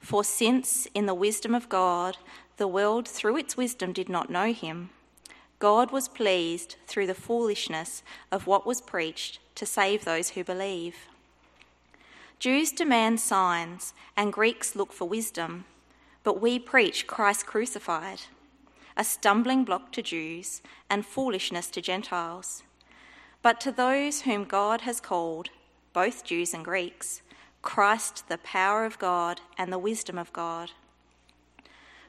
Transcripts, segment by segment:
For since, in the wisdom of God, the world through its wisdom did not know him, God was pleased through the foolishness of what was preached to save those who believe. Jews demand signs, and Greeks look for wisdom, but we preach Christ crucified, a stumbling block to Jews and foolishness to Gentiles. But to those whom God has called, both Jews and Greeks, Christ the power of God and the wisdom of God.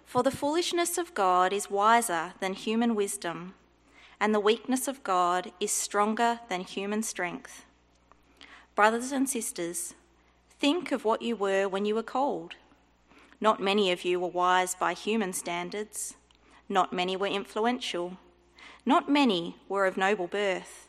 For the foolishness of God is wiser than human wisdom, and the weakness of God is stronger than human strength. Brothers and sisters, think of what you were when you were called. Not many of you were wise by human standards, not many were influential, not many were of noble birth.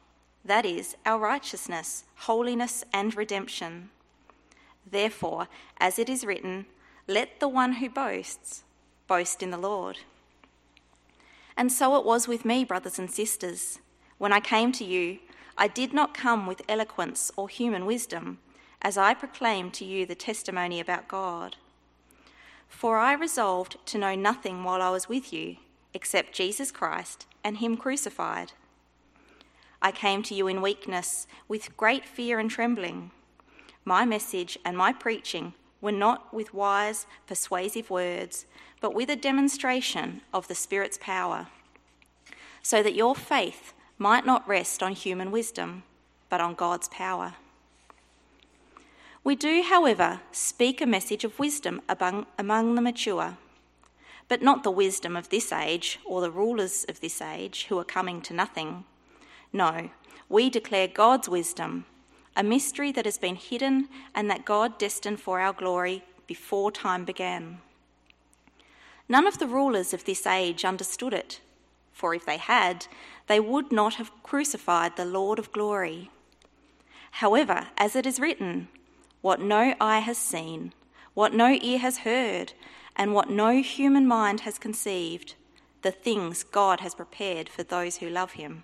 that is, our righteousness, holiness, and redemption. Therefore, as it is written, let the one who boasts boast in the Lord. And so it was with me, brothers and sisters. When I came to you, I did not come with eloquence or human wisdom, as I proclaimed to you the testimony about God. For I resolved to know nothing while I was with you, except Jesus Christ and Him crucified. I came to you in weakness, with great fear and trembling. My message and my preaching were not with wise, persuasive words, but with a demonstration of the Spirit's power, so that your faith might not rest on human wisdom, but on God's power. We do, however, speak a message of wisdom among, among the mature, but not the wisdom of this age or the rulers of this age who are coming to nothing. No, we declare God's wisdom, a mystery that has been hidden and that God destined for our glory before time began. None of the rulers of this age understood it, for if they had, they would not have crucified the Lord of glory. However, as it is written, what no eye has seen, what no ear has heard, and what no human mind has conceived, the things God has prepared for those who love him.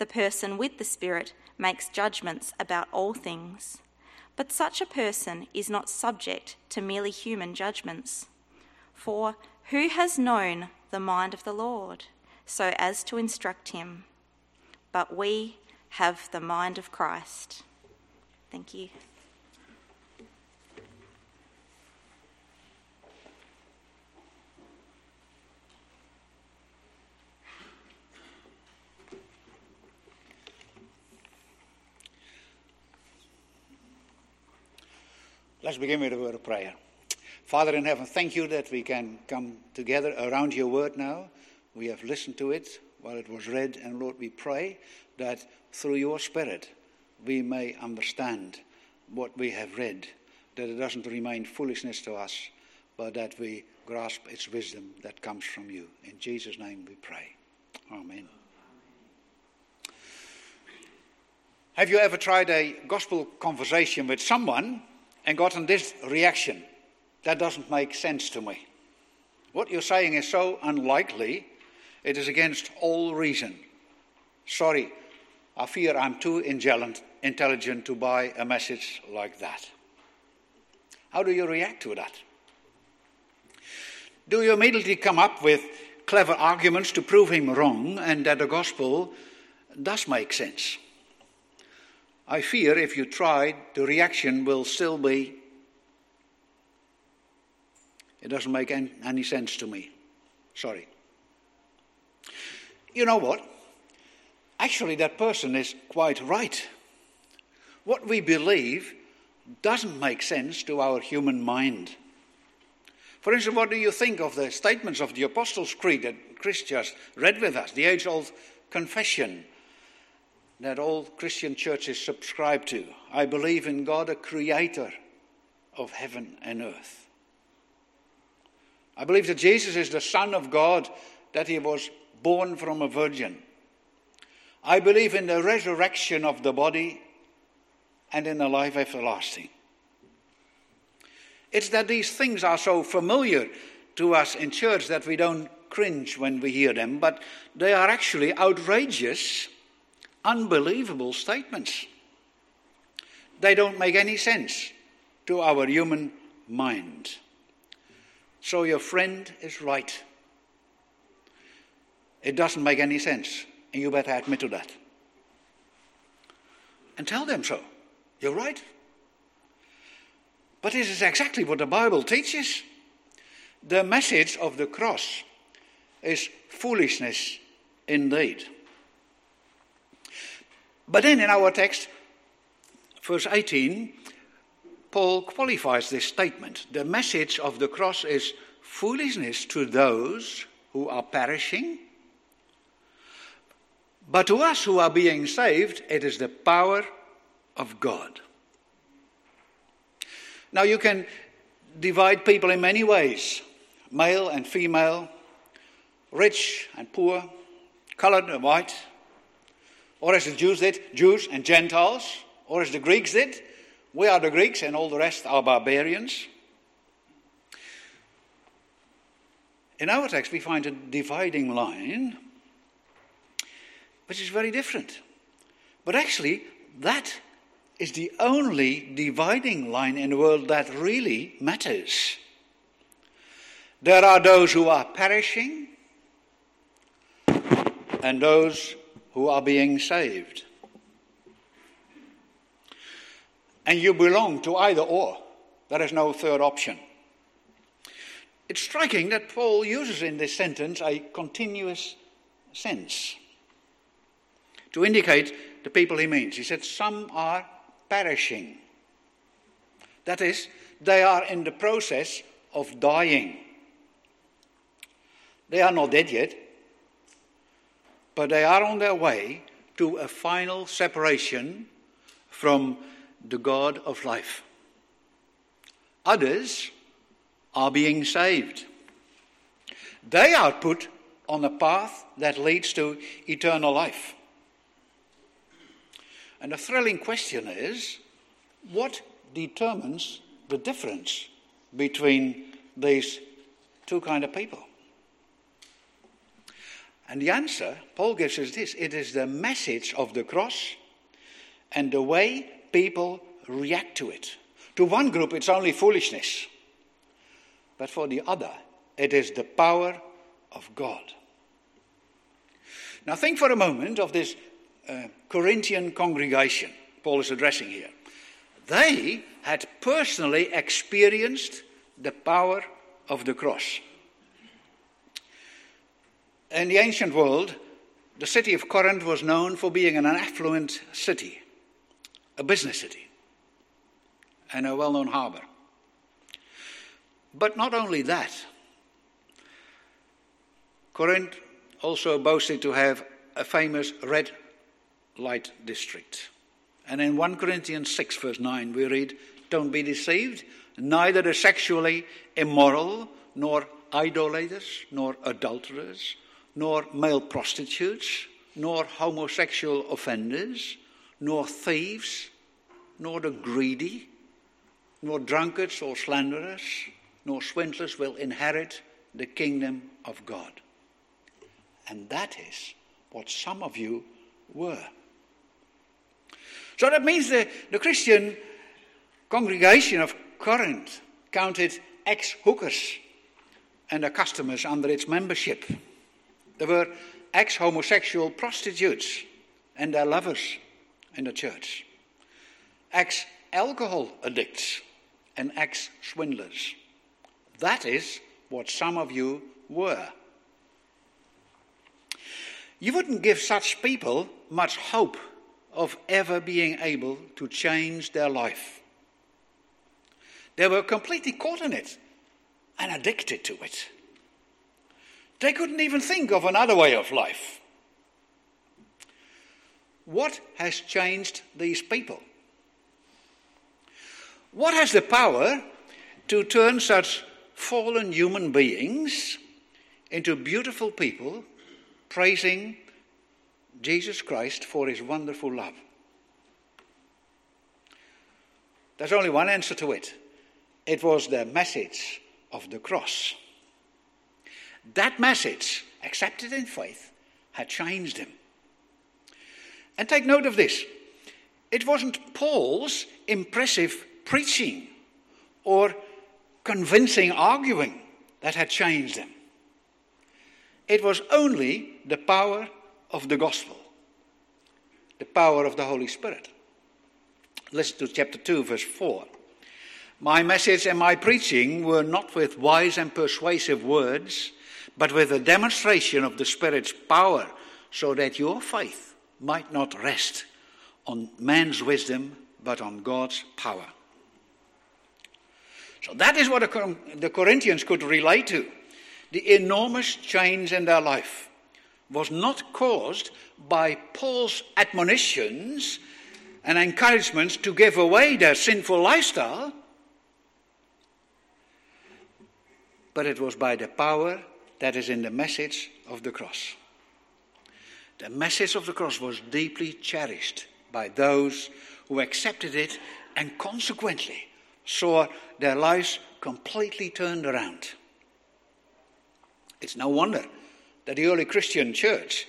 the person with the Spirit makes judgments about all things. But such a person is not subject to merely human judgments. For who has known the mind of the Lord so as to instruct him? But we have the mind of Christ. Thank you. Let's begin with a word of prayer. Father in heaven, thank you that we can come together around your word now. We have listened to it while it was read, and Lord, we pray that through your Spirit we may understand what we have read, that it doesn't remain foolishness to us, but that we grasp its wisdom that comes from you. In Jesus' name we pray. Amen. Have you ever tried a gospel conversation with someone and gotten this reaction? That doesn't make sense to me. What you're saying is so unlikely, it is against all reason. Sorry, I fear I'm too intelligent to buy a message like that. How do you react to that? Do you immediately come up with clever arguments to prove him wrong and that the gospel does make sense? I fear if you try, the reaction will still be it doesn't make any sense to me. Sorry. You know what? Actually, that person is quite right. What we believe doesn't make sense to our human mind. For instance, what do you think of the statements of the Apostles' Creed that Chris just read with us, the age old confession that all Christian churches subscribe to? I believe in God, a creator of heaven and earth. I believe that Jesus is the Son of God, that he was born from a virgin. I believe in the resurrection of the body and in the life everlasting. It's that these things are so familiar to us in church that we don't cringe when we hear them, but they are actually outrageous, unbelievable statements. They don't make any sense to our human mind. So your friend is right. It doesn't make any sense, and you better admit to that. And tell them so. You're right. But this is exactly what the Bible teaches. The message of the cross is foolishness indeed. But then in our text, verse 18, Paul qualifies this statement. The message of the cross is foolishness to those who are perishing, but to us who are being saved, it is the power of God. Now, you can divide people in many ways male and female, rich and poor, colored and white, or as the Jews did, Jews and Gentiles, or as the Greeks did, we are the Greeks, and all the rest are barbarians. In our text, we find a dividing line, which is very different. But actually, that is the only dividing line in the world that really matters. There are those who are perishing and those who are being saved. and you belong to either or. There is no third option. It's striking that Paul uses in this sentence a continuous tense to indicate the people he means. He said, Some are perishing. That is, they are in the process of dying. They are not dead yet, but they are on their way to a final separation from the God of life. Others are being saved. They are put on a path that leads to eternal life. And the thrilling question is what determines the difference between these two kind of people? And the answer Paul gives us this it is the message of the cross and the way people react to it. To one group, it's only foolishness. But for the other, it is the power of God. Now, think for a moment of this uh, Corinthian congregation Paul is addressing here. They had personally experienced the power of the cross. In the ancient world, the city of Corinth was known for being an affluent city a business city and a well known harbor. But not only that, Corinth also boasted to have a famous red light district. And in 1 Corinthians 6, verse 9, we read, Don't be deceived, neither the sexually immoral, nor idolaters, nor adulterers, nor male prostitutes, nor homosexual offenders, nor thieves, nor the greedy, nor drunkards or slanderers, nor swindlers will inherit the kingdom of God. And that is what some of you were. So that means the, the Christian congregation of Corinth counted ex hookers and their customers under its membership. There were ex homosexual prostitutes and their lovers in the church, ex alcohol addicts and ex swindlers. That is what some of you were. You wouldn't give such people much hope of ever being able to change their life. They were completely caught in it and addicted to it. They couldn't even think of another way of life. What has changed these people? What has the power to turn such fallen human beings into beautiful people praising Jesus Christ for his wonderful love? There's only one answer to it it was the message of the cross. That message, accepted in faith, had changed him. And take note of this it wasn't Paul's impressive preaching or convincing arguing that had changed him. It was only the power of the gospel, the power of the Holy Spirit. Listen to chapter 2, verse 4. My message and my preaching were not with wise and persuasive words, but with a demonstration of the Spirit's power, so that your faith might not rest on man's wisdom, but on God's power. So that is what the Corinthians could relate to. The enormous change in their life was not caused by Paul's admonitions and encouragements to give away their sinful lifestyle, but it was by the power that is in the message of the cross. The message of the cross was deeply cherished by those who accepted it and consequently saw their lives completely turned around. It's no wonder that the early Christian church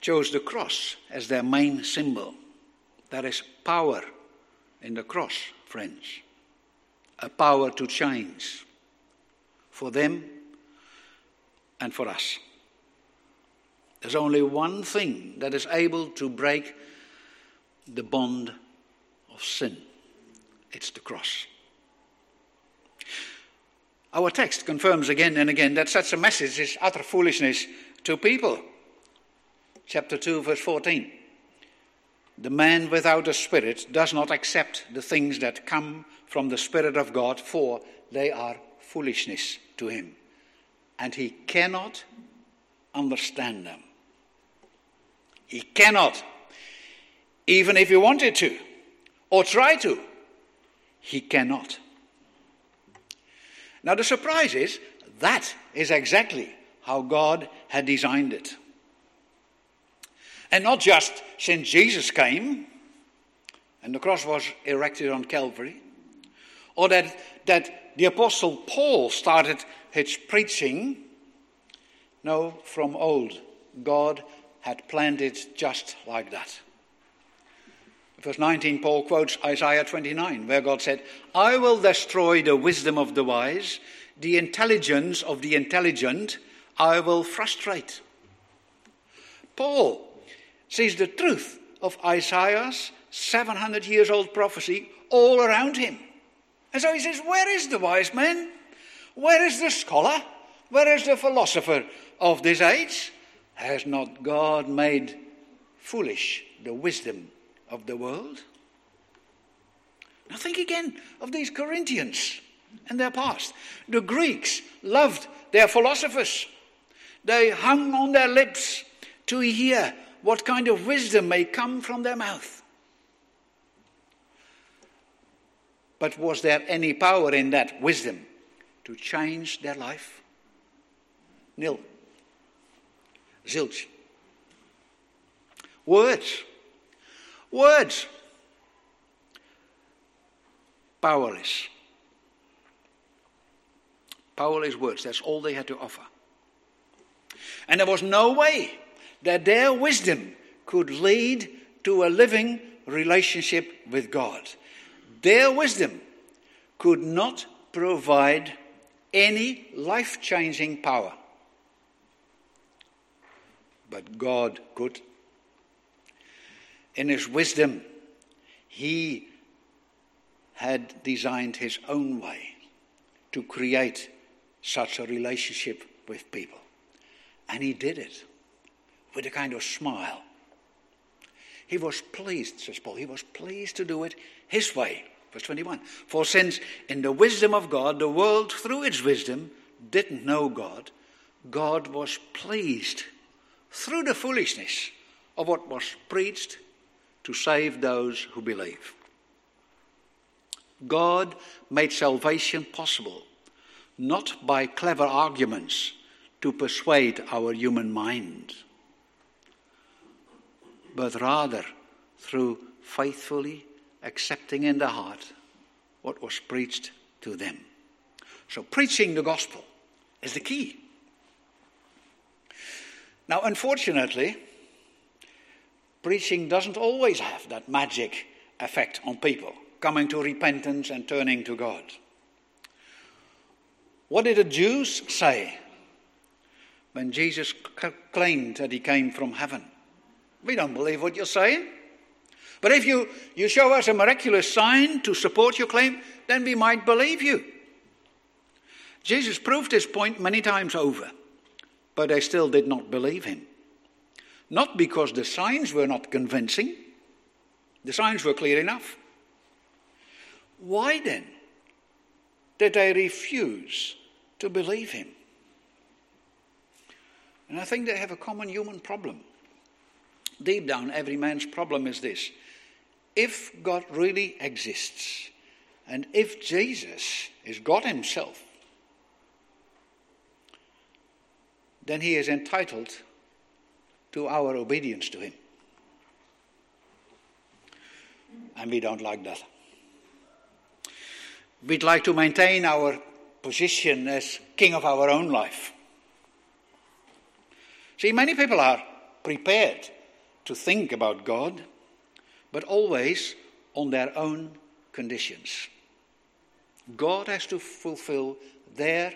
chose the cross as their main symbol. There is power in the cross, friends, a power to change for them and for us. There's only one thing that is able to break the bond of sin it's the cross. Our text confirms again and again that such a message is utter foolishness to people. Chapter 2, verse 14. The man without the Spirit does not accept the things that come from the Spirit of God, for they are foolishness to him, and he cannot understand them. He cannot, even if he wanted to, or try to, he cannot. Now, the surprise is that is exactly how God had designed it. And not just since Jesus came and the cross was erected on Calvary, or that, that the Apostle Paul started his preaching. No, from old, God had planned it just like that. Verse 19, Paul quotes Isaiah 29, where God said, I will destroy the wisdom of the wise, the intelligence of the intelligent, I will frustrate. Paul sees the truth of Isaiah's 700 years old prophecy all around him. And so he says, Where is the wise man? Where is the scholar? Where is the philosopher of this age? Has not God made foolish the wisdom of the world? Now think again of these Corinthians. and their past. The Greeks loved their philosophers. They hung on their lips to hear what kind of wisdom may come from their mouth. But was there any power in that wisdom to change their life? Nil. Zilch. Words. Words. Powerless. Powerless words. That's all they had to offer. And there was no way that their wisdom could lead to a living relationship with God. Their wisdom could not provide any life changing power. But God could. In His wisdom, He had designed His own way to create such a relationship with people. And He did it with a kind of smile. He was pleased, says Paul, he was pleased to do it his way. Verse 21. For since in the wisdom of God, the world through its wisdom didn't know God, God was pleased through the foolishness of what was preached to save those who believe. God made salvation possible, not by clever arguments to persuade our human mind but rather through faithfully accepting in the heart what was preached to them. So, preaching the gospel is the key. Now, unfortunately, preaching doesn't always have that magic effect on people coming to repentance and turning to God. What did the Jews say when Jesus claimed that he came from heaven? We don't believe what you're saying. But if you, you show us a miraculous sign to support your claim, then we might believe you. Jesus proved this point many times over, but they still did not believe him. Not because the signs were not convincing, the signs were clear enough. Why then did they refuse to believe him? And I think they have a common human problem deep down, every man's problem is this if God really exists, and if Jesus is God Himself, then He is entitled to our obedience to Him. And we don't like that. We'd like to maintain our position as king of our own life. See, many people are prepared to think about God, but always on their own conditions. God has to fulfill their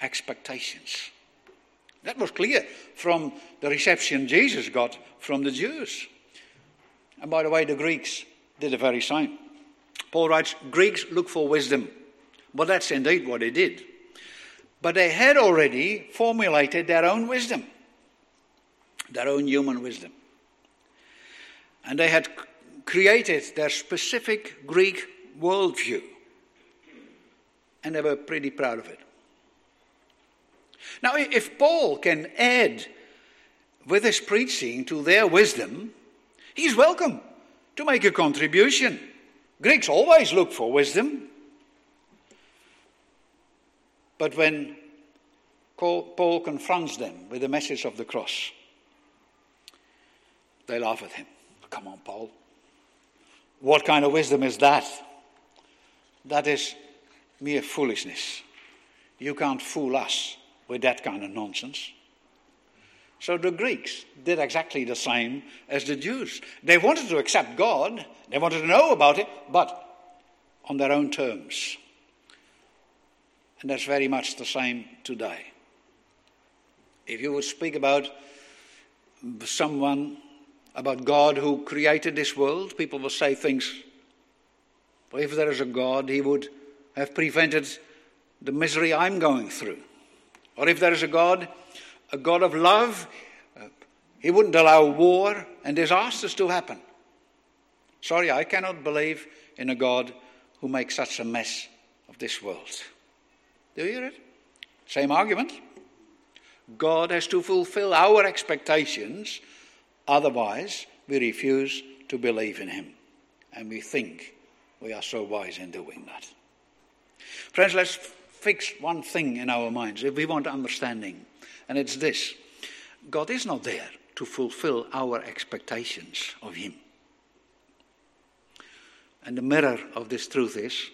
expectations. That was clear from the reception Jesus got from the Jews. And by the way, the Greeks did the very same. Paul writes Greeks look for wisdom. Well, that's indeed what they did. But they had already formulated their own wisdom, their own human wisdom. And they had created their specific Greek worldview. And they were pretty proud of it. Now, if Paul can add with his preaching to their wisdom, he's welcome to make a contribution. Greeks always look for wisdom. But when Paul confronts them with the message of the cross, they laugh at him. Come on, Paul. What kind of wisdom is that? That is mere foolishness. You can't fool us with that kind of nonsense. So the Greeks did exactly the same as the Jews. They wanted to accept God, they wanted to know about it, but on their own terms. And that's very much the same today. If you would speak about someone about God who created this world, people will say things. If there is a God, he would have prevented the misery I'm going through. Or if there is a God, a God of love, he wouldn't allow war and disasters to happen. Sorry, I cannot believe in a God who makes such a mess of this world. Do you hear it? Same argument. God has to fulfill our expectations, otherwise, we refuse to believe in Him. And we think we are so wise in doing that. Friends, let's fix one thing in our minds if we want understanding, and it's this God is not there to fulfill our expectations of Him. And the mirror of this truth is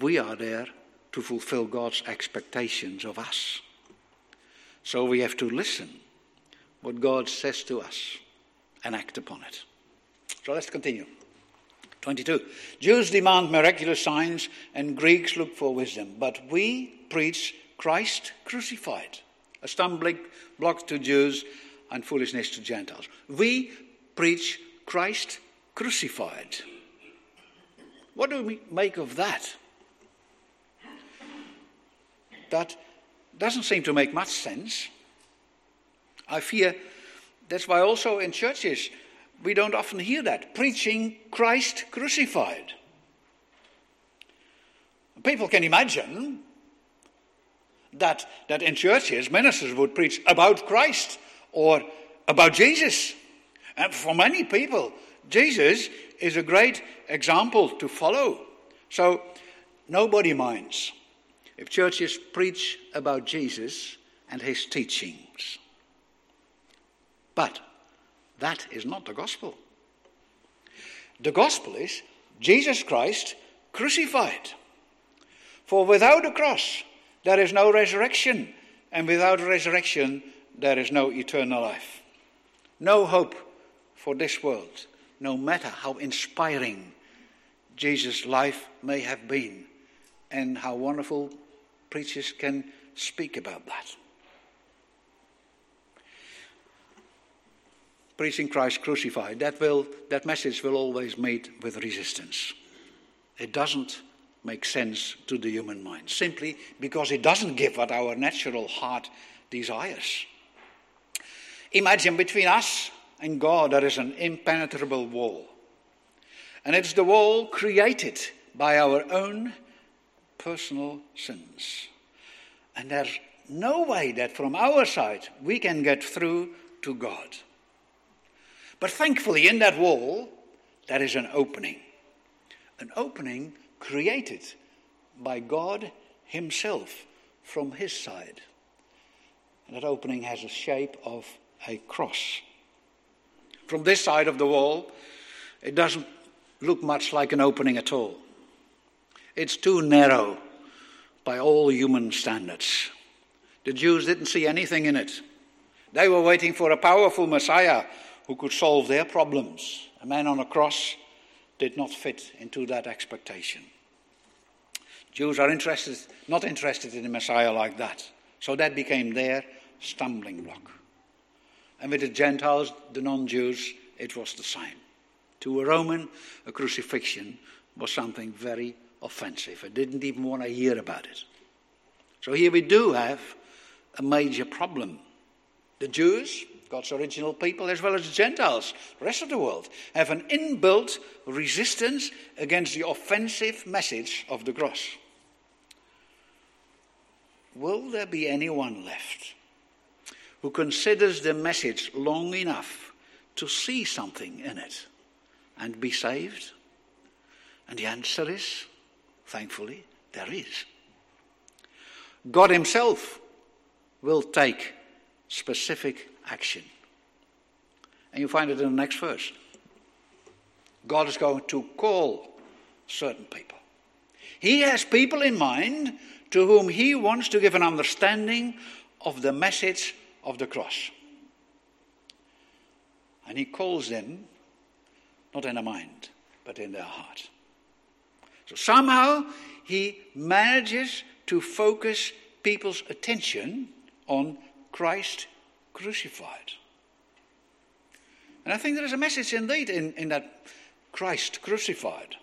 we are there to fulfill God's expectations of us. So we have to listen what God says to us and act upon it. So let's continue. 22. Jews demand miraculous signs and Greeks look for wisdom, but we preach Christ crucified, a stumbling block to Jews and foolishness to Gentiles. We preach Christ crucified. What do we make of that? That doesn't seem to make much sense. I fear that's why also in churches we don't often hear that preaching Christ crucified. People can imagine that, that in churches ministers would preach about Christ or about Jesus. And for many people, Jesus is a great example to follow. So nobody minds if churches preach about Jesus and his teachings. But that is not the gospel. The gospel is Jesus Christ crucified. For without a cross, there is no resurrection, and without resurrection, there is no eternal life. No hope for this world, no matter how inspiring Jesus' life may have been, and how wonderful preachers can speak about that. Preaching Christ crucified, that, will, that message will always meet with resistance. It doesn't make sense to the human mind, simply because it doesn't give what our natural heart desires. Imagine between us and God there is an impenetrable wall. And it's the wall created by our own personal sins. And there's no way that from our side we can get through to God. But thankfully, in that wall, there is an opening. An opening created by God Himself from His side. And that opening has a shape of a cross. From this side of the wall, it doesn't look much like an opening at all. It's too narrow by all human standards. The Jews didn't see anything in it. They were waiting for a powerful Messiah who could solve their problems. A man on a cross did not fit into that expectation. Jews are interested, not interested in a Messiah like that. So that became their stumbling block. And with the Gentiles, the non Jews, it was the same. To a Roman, a crucifixion was something very offensive. I didn't even want to hear about it. So here we do have a major problem. The Jews, God's original people, as well as Gentiles, the rest of the world, have an inbuilt resistance against the offensive message of the cross. Will there be anyone left who considers the message long enough to see something in it and be saved? And the answer is, thankfully, there is. God Himself will take specific action. And you find it in the next verse. God is going to call certain people. He has people in mind to whom He wants to give an understanding of the message of the cross. And he calls them not in their mind, but in their heart. So somehow he manages to focus people's attention on Christ crucified. And I think there is a message indeed in, in that Christ crucified.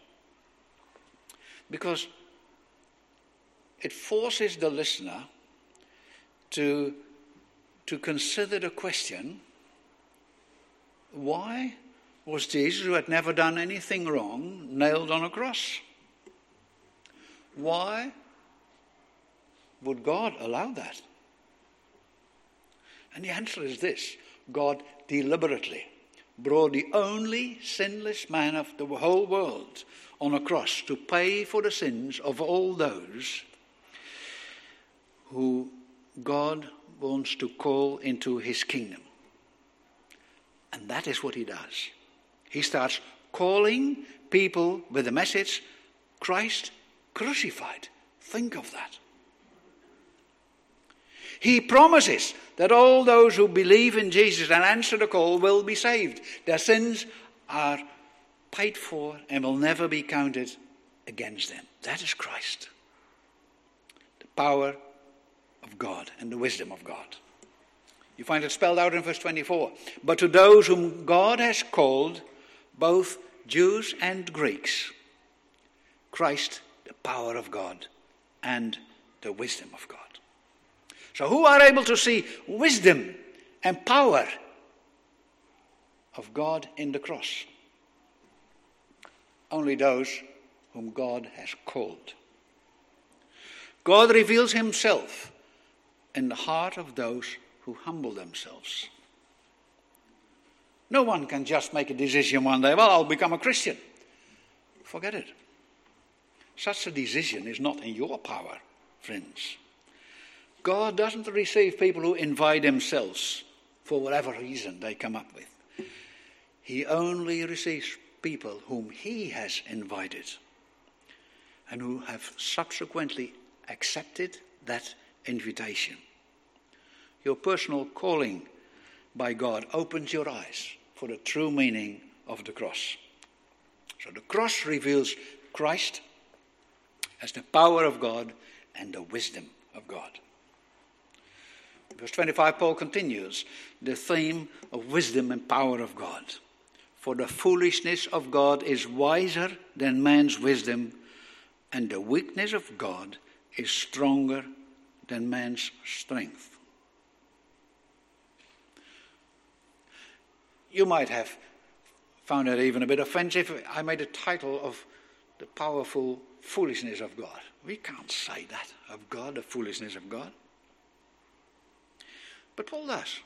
Because it forces the listener to to consider the question why was Jesus, who had never done anything wrong, nailed on a cross? Why would God allow that? And the answer is this God deliberately brought the only sinless man of the whole world on a cross to pay for the sins of all those who God wants to call into his kingdom. And that is what he does. He starts calling people with the message Christ crucified. Think of that. He promises that all those who believe in Jesus and answer the call will be saved. Their sins are paid for and will never be counted against them. That is Christ. The power of God and the wisdom of God. You find it spelled out in verse 24. But to those whom God has called, both Jews and Greeks, Christ, the power of God and the wisdom of God. So, who are able to see wisdom and power of God in the cross? Only those whom God has called. God reveals himself in the heart of those who humble themselves. No one can just make a decision one day, well, I'll become a Christian. Forget it. Such a decision is not in your power, friends. God doesn't receive people who invite themselves for whatever reason they come up with. He only receives people whom He has invited and who have subsequently accepted that invitation. Your personal calling by God opens your eyes for the true meaning of the cross. So the cross reveals Christ as the power of God and the wisdom of God. Verse 25, Paul continues the theme of wisdom and power of God. For the foolishness of God is wiser than man's wisdom, and the weakness of God is stronger than man's strength. You might have found it even a bit offensive. I made a title of the powerful foolishness of God. We can't say that of God, the foolishness of God. But Paul does.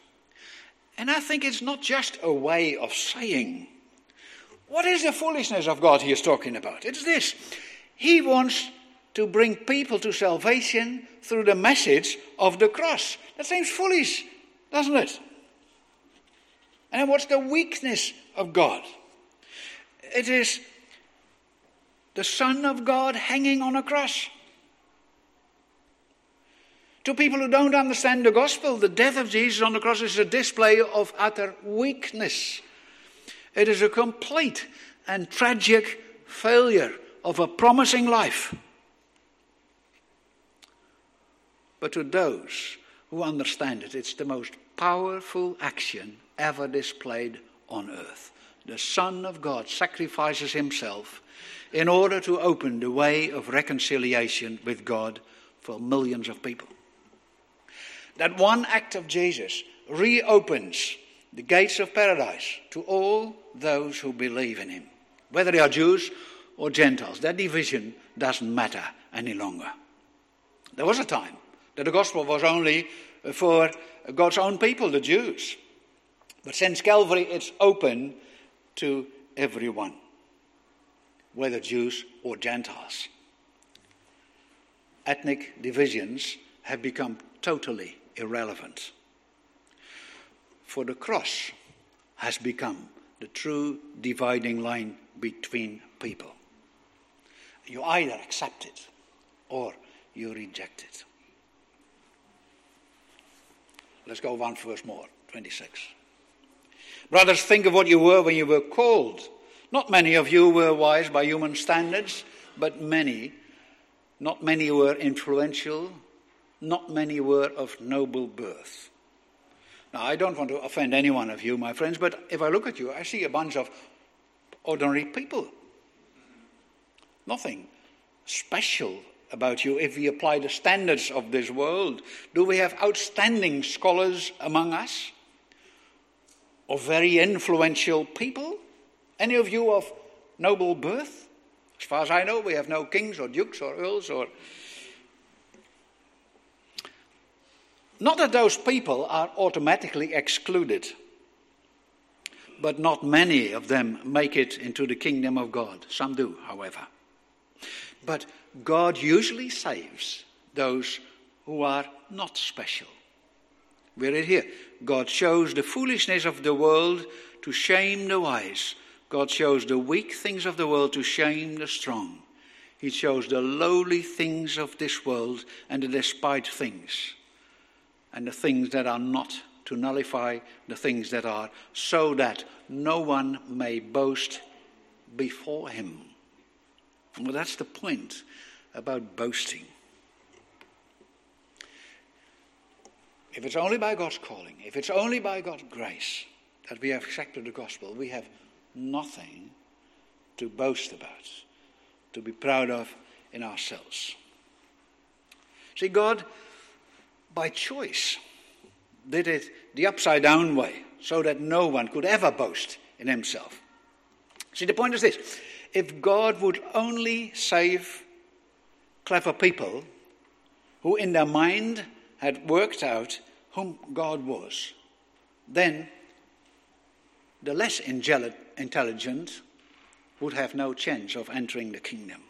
And I think it's not just a way of saying. What is the foolishness of God he is talking about? It's this He wants to bring people to salvation through the message of the cross. That seems foolish, doesn't it? And what's the weakness of God? It is the Son of God hanging on a cross. To people who don't understand the gospel, the death of Jesus on the cross is a display of utter weakness. It is a complete and tragic failure of a promising life. But to those who understand it, it's the most powerful action ever displayed on earth. The Son of God sacrifices himself in order to open the way of reconciliation with God for millions of people. That one act of Jesus reopens the gates of paradise to all those who believe in him, whether they are Jews or Gentiles. That division doesn't matter any longer. There was a time that the gospel was only for God's own people, the Jews. But since Calvary, it's open to everyone, whether Jews or Gentiles. Ethnic divisions have become totally irrelevant. For the cross has become the true dividing line between people. You either accept it or you reject it. Let's go one verse more, 26. Brothers, think of what you were when you were called. Not many of you were wise by human standards, but many. Not many were influential, not many were of noble birth. Now, I don't want to offend any one of you, my friends, but if I look at you, I see a bunch of ordinary people. Nothing special about you if we apply the standards of this world. Do we have outstanding scholars among us? Or very influential people? Any of you of noble birth? As far as I know, we have no kings or dukes or earls or. Not that those people are automatically excluded, but not many of them make it into the kingdom of God. Some do, however. But God usually saves those who are not special. We read here God shows the foolishness of the world to shame the wise. God shows the weak things of the world to shame the strong. He shows the lowly things of this world and the despised things, and the things that are not to nullify the things that are, so that no one may boast before him. Well, that's the point about boasting. If it's only by God's calling, if it's only by God's grace that we have accepted the gospel, we have nothing to boast about, to be proud of in ourselves. See, God, by choice, did it the upside down way so that no one could ever boast in himself. See, the point is this if God would only save clever people who, in their mind, had worked out whom God was, then the less intelligent would have no chance of entering the kingdom.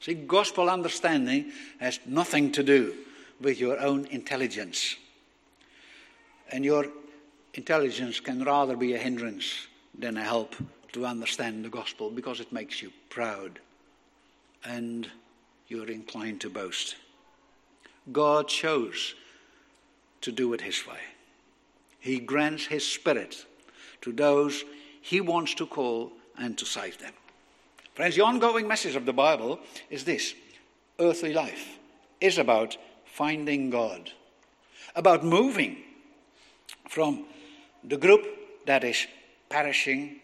See, gospel understanding has nothing to do with your own intelligence. And your intelligence can rather be a hindrance than a help to understand the gospel because it makes you proud and you're inclined to boast. God chose to do it His way. He grants His Spirit to those He wants to call and to save them. Friends, the ongoing message of the Bible is this earthly life is about finding God, about moving from the group that is perishing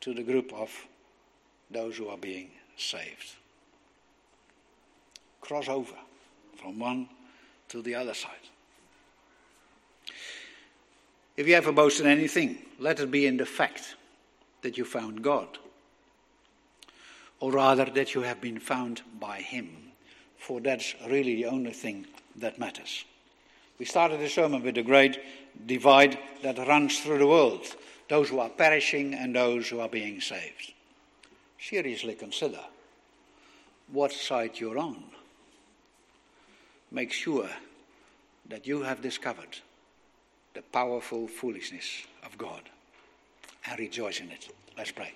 to the group of those who are being saved. Cross over from one to the other side. If you ever boast in anything, let it be in the fact that you found God, or rather that you have been found by Him, for that's really the only thing that matters. We started the sermon with the great divide that runs through the world those who are perishing and those who are being saved. Seriously consider what side you're on. Make sure that you have discovered the powerful foolishness of God and rejoice in it. Let's pray.